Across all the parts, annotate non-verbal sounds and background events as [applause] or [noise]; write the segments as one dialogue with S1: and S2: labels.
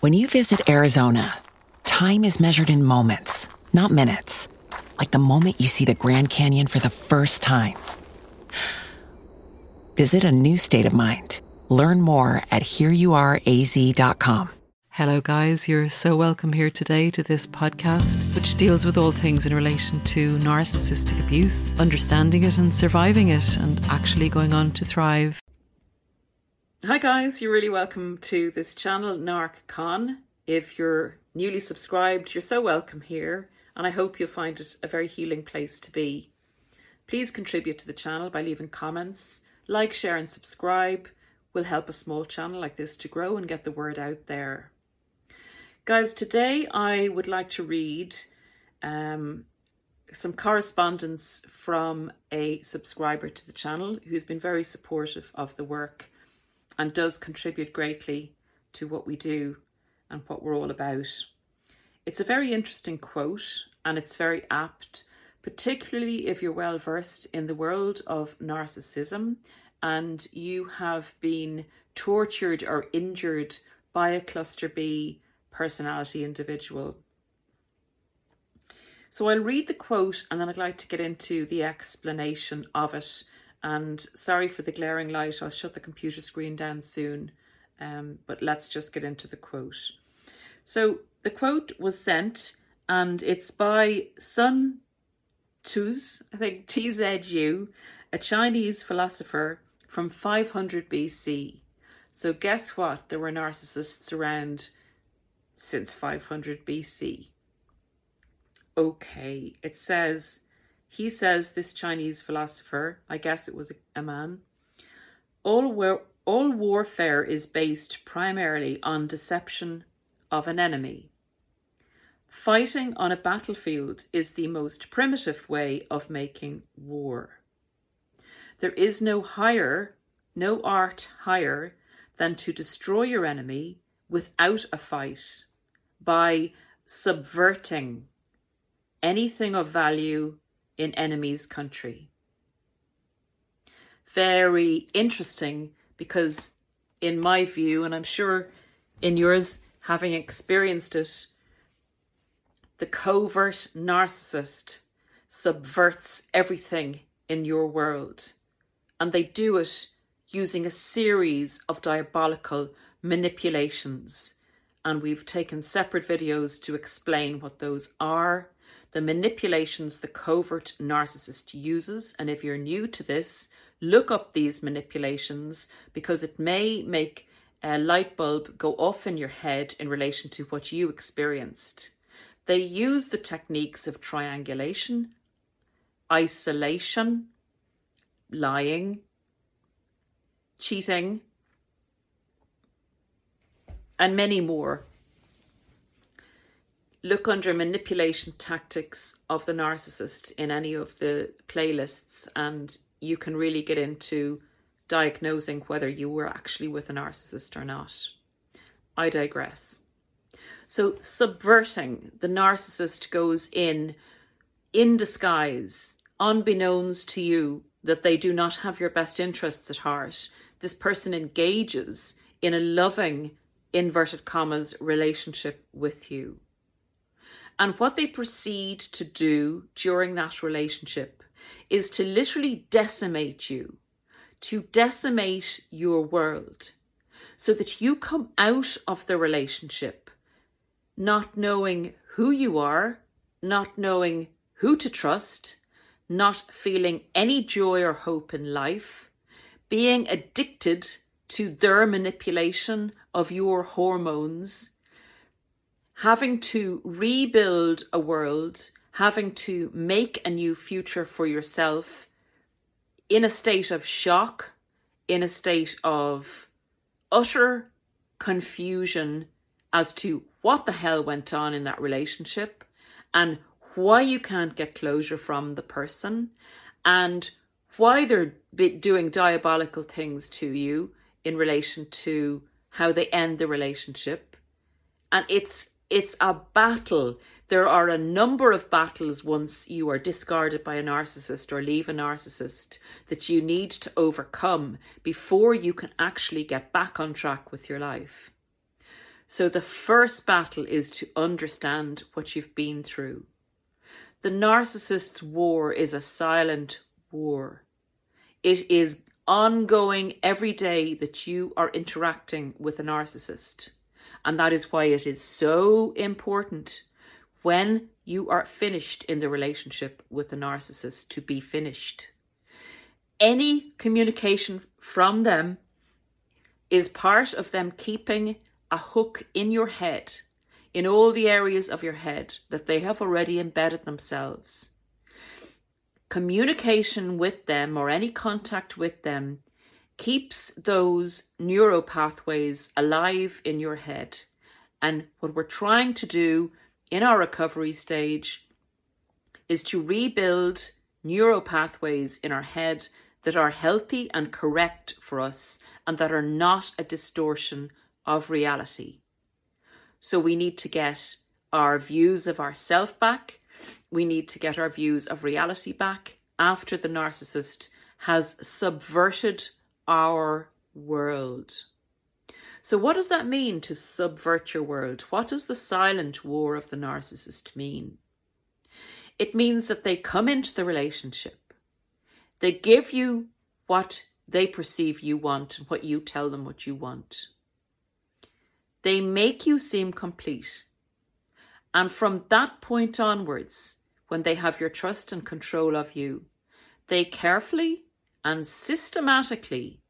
S1: When you visit Arizona, time is measured in moments, not minutes. Like the moment you see the Grand Canyon for the first time. Visit a new state of mind. Learn more at hereyouareaz.com.
S2: Hello, guys. You're so welcome here today to this podcast, which deals with all things in relation to narcissistic abuse, understanding it and surviving it, and actually going on to thrive. Hi, guys. You're really welcome to this channel, Narc Con. If you're newly subscribed, you're so welcome here, and I hope you'll find it a very healing place to be. Please contribute to the channel by leaving comments. Like, share, and subscribe will help a small channel like this to grow and get the word out there. Guys, today I would like to read um, some correspondence from a subscriber to the channel who's been very supportive of the work and does contribute greatly to what we do and what we're all about. It's a very interesting quote and it's very apt, particularly if you're well versed in the world of narcissism and you have been tortured or injured by a cluster B personality individual. So I'll read the quote and then I'd like to get into the explanation of it. And sorry for the glaring light, I'll shut the computer screen down soon. Um, but let's just get into the quote. So the quote was sent and it's by Sun Tzu, I think [laughs] TZU, a Chinese philosopher from 500 BC. So guess what? There were narcissists around since 500 BC. Okay, it says, he says, this Chinese philosopher, I guess it was a, man, all, war, all warfare is based primarily on deception of an enemy. Fighting on a battlefield is the most primitive way of making war. There is no higher, no art higher than to destroy your enemy without a fight by subverting anything of value in enemy's country. Very interesting because, in my view, and I'm sure in yours, having experienced it, the covert narcissist subverts everything in your world. And they do it using a series of diabolical manipulations and we've taken separate videos to explain what those are, the manipulations the covert narcissist uses. And if you're new to this, look up these manipulations because it may make a light bulb go off in your head in relation to what you experienced. They use the techniques of triangulation, isolation, lying, cheating, and many more. Look under manipulation tactics of the narcissist in any of the playlists, and you can really get into diagnosing whether you were actually with a narcissist or not. I digress. So, subverting the narcissist goes in in disguise, unbeknownst to you that they do not have your best interests at heart. This person engages in a loving, inverted commas, relationship with you. And what they proceed to do during that relationship is to literally decimate you, to decimate your world, so that you come out of the relationship not knowing who you are, not knowing who to trust, not feeling any joy or hope in life, being addicted to their manipulation of your hormones, having to rebuild a world, having to make a new future for yourself in a state of shock, in a state of utter confusion as to what the hell went on in that relationship and why you can't get closure from the person and why they're doing diabolical things to you in relation to how they end the relationship. And it's it's a battle there are a number of battles once you are discarded by a narcissist or leave a narcissist that you need to overcome before you can actually get back on track with your life So the first battle is to understand what you've been through. The narcissist's war is a silent war. It is ongoing every day that you are interacting with a narcissist. And that is why it is so important when you are finished in the relationship with the narcissist to be finished. Any communication from them is part of them keeping a hook in your head, in all the areas of your head that they have already embedded themselves. Communication with them or any contact with them keeps those neural pathways alive in your head. And what we're trying to do in our recovery stage is to rebuild neural pathways in our head that are healthy and correct for us and that are not a distortion of reality. So we need to get our views of ourself back. We need to get our views of reality back after the narcissist has subverted our world. So, what does that mean to subvert your world? What does the silent war of the narcissist mean? It means that they come into the relationship, they give you what they perceive you want and what you tell them what you want. They make you seem complete. And from that point onwards, when they have your trust and control of you, they carefully and systematically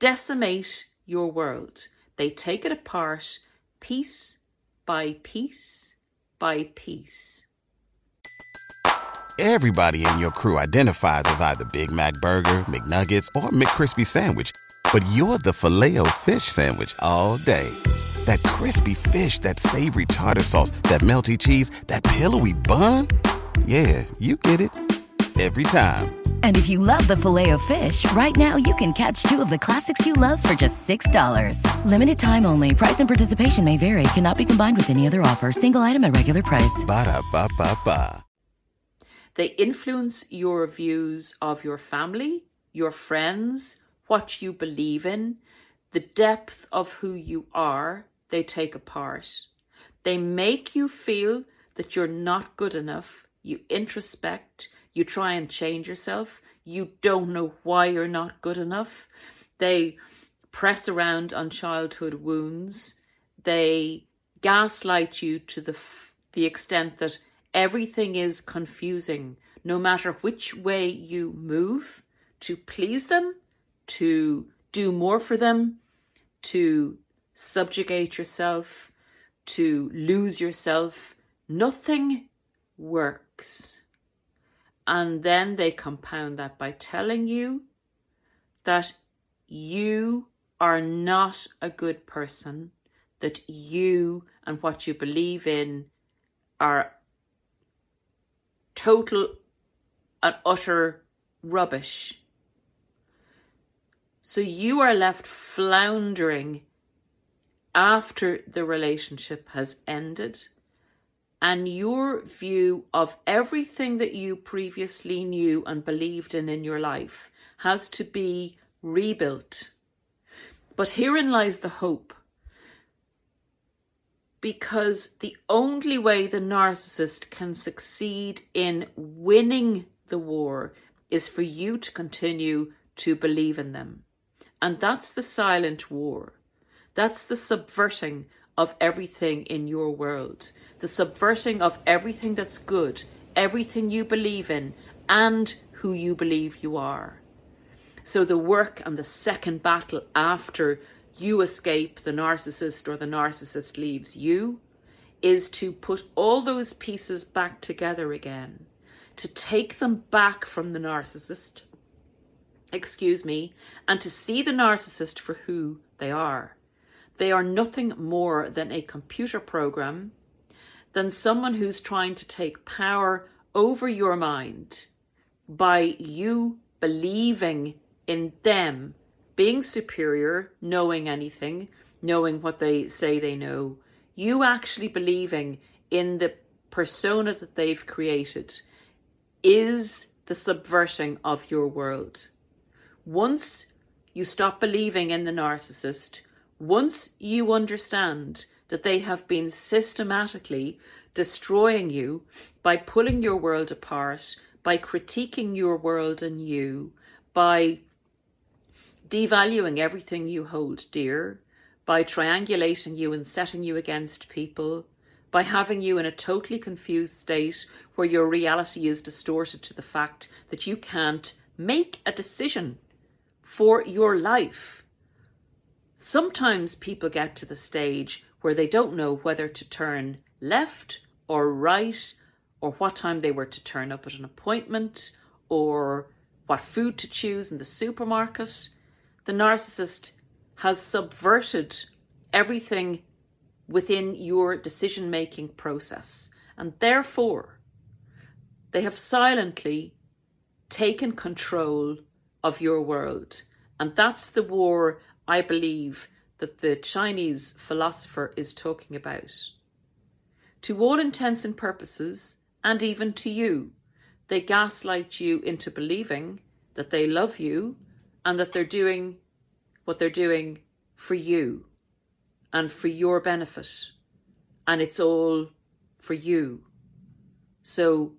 S2: decimate your world. They take it apart piece by piece by piece.
S3: Everybody in your crew identifies as either Big Mac Burger, McNuggets, or McCrispy Sandwich, but you're the filet fish Sandwich all day. That crispy fish, that savory tartar sauce, that melty cheese, that pillowy bun. Yeah, you get it every time.
S4: And if you love the Filet-O-Fish, right now you can catch two of the classics you love for just $6. Limited time only. Price and participation may vary. Cannot be combined with any other offer. Single item at regular price.
S3: Ba da ba ba ba.
S2: They influence your views of your family, your friends, what you believe in, the depth of who you are. They take apart. They make you feel that you're not good enough. You introspect you try and change yourself. You don't know why you're not good enough. They press around on childhood wounds. They gaslight you to the the extent that everything is confusing, no matter which way you move to please them, to do more for them, to subjugate yourself, to lose yourself. Nothing works. And then they compound that by telling you that you are not a good person, that you and what you believe in are total and utter rubbish. So you are left floundering after the relationship has ended and your view of everything that you previously knew and believed in in your life has to be rebuilt. But herein lies the hope. Because the only way the narcissist can succeed in winning the war is for you to continue to believe in them. And that's the silent war. That's the subverting of everything in your world, the subverting of everything that's good, everything you believe in, and who you believe you are. So, the work and the second battle after you escape the narcissist or the narcissist leaves you is to put all those pieces back together again, to take them back from the narcissist, excuse me, and to see the narcissist for who they are they are nothing more than a computer program, than someone who's trying to take power over your mind by you believing in them being superior, knowing anything, knowing what they say they know, you actually believing in the persona that they've created is the subverting of your world. Once you stop believing in the narcissist, once you understand that they have been systematically destroying you by pulling your world apart, by critiquing your world and you, by devaluing everything you hold dear, by triangulating you and setting you against people, by having you in a totally confused state where your reality is distorted to the fact that you can't make a decision for your life. Sometimes people get to the stage where they don't know whether to turn left or right, or what time they were to turn up at an appointment, or what food to choose in the supermarket. The narcissist has subverted everything within your decision making process. And therefore, they have silently taken control of your world. And that's the war, I believe, that the Chinese philosopher is talking about. To all intents and purposes, and even to you, they gaslight you into believing that they love you and that they're doing what they're doing for you and for your benefit. And it's all for you. So,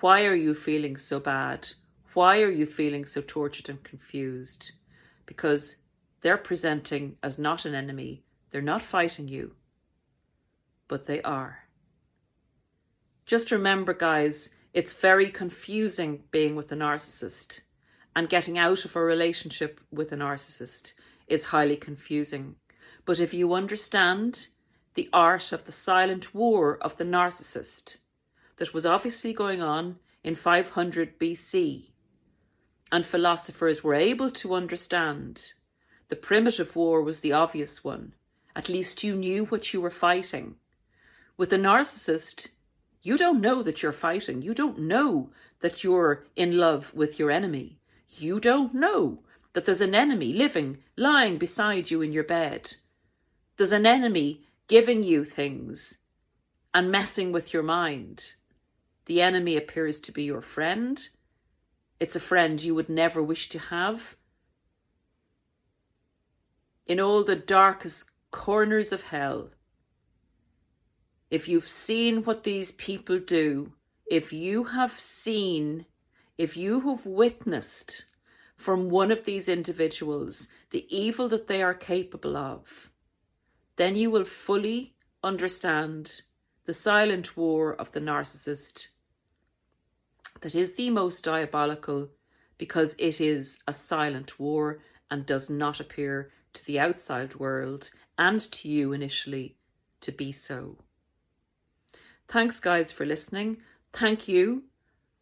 S2: why are you feeling so bad? Why are you feeling so tortured and confused? Because they're presenting as not an enemy, they're not fighting you, but they are. Just remember, guys, it's very confusing being with a narcissist, and getting out of a relationship with a narcissist is highly confusing. But if you understand the art of the silent war of the narcissist that was obviously going on in 500 BC, and philosophers were able to understand the primitive war was the obvious one. At least you knew what you were fighting. With a narcissist, you don't know that you're fighting. You don't know that you're in love with your enemy. You don't know that there's an enemy living, lying beside you in your bed. There's an enemy giving you things and messing with your mind. The enemy appears to be your friend. It's a friend you would never wish to have. In all the darkest corners of hell, if you've seen what these people do, if you have seen, if you have witnessed from one of these individuals the evil that they are capable of, then you will fully understand the silent war of the narcissist that is the most diabolical because it is a silent war and does not appear to the outside world and to you initially to be so. Thanks, guys, for listening. Thank you,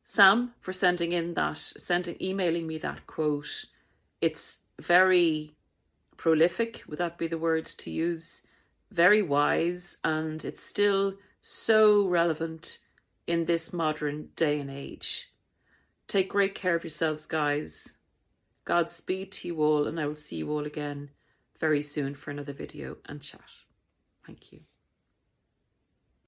S2: Sam, for sending in that, sending, emailing me that quote. It's very prolific, would that be the word to use? Very wise, and it's still so relevant in this modern day and age. Take great care of yourselves, guys. Godspeed to you all, and I will see you all again very soon for another video and chat. Thank you.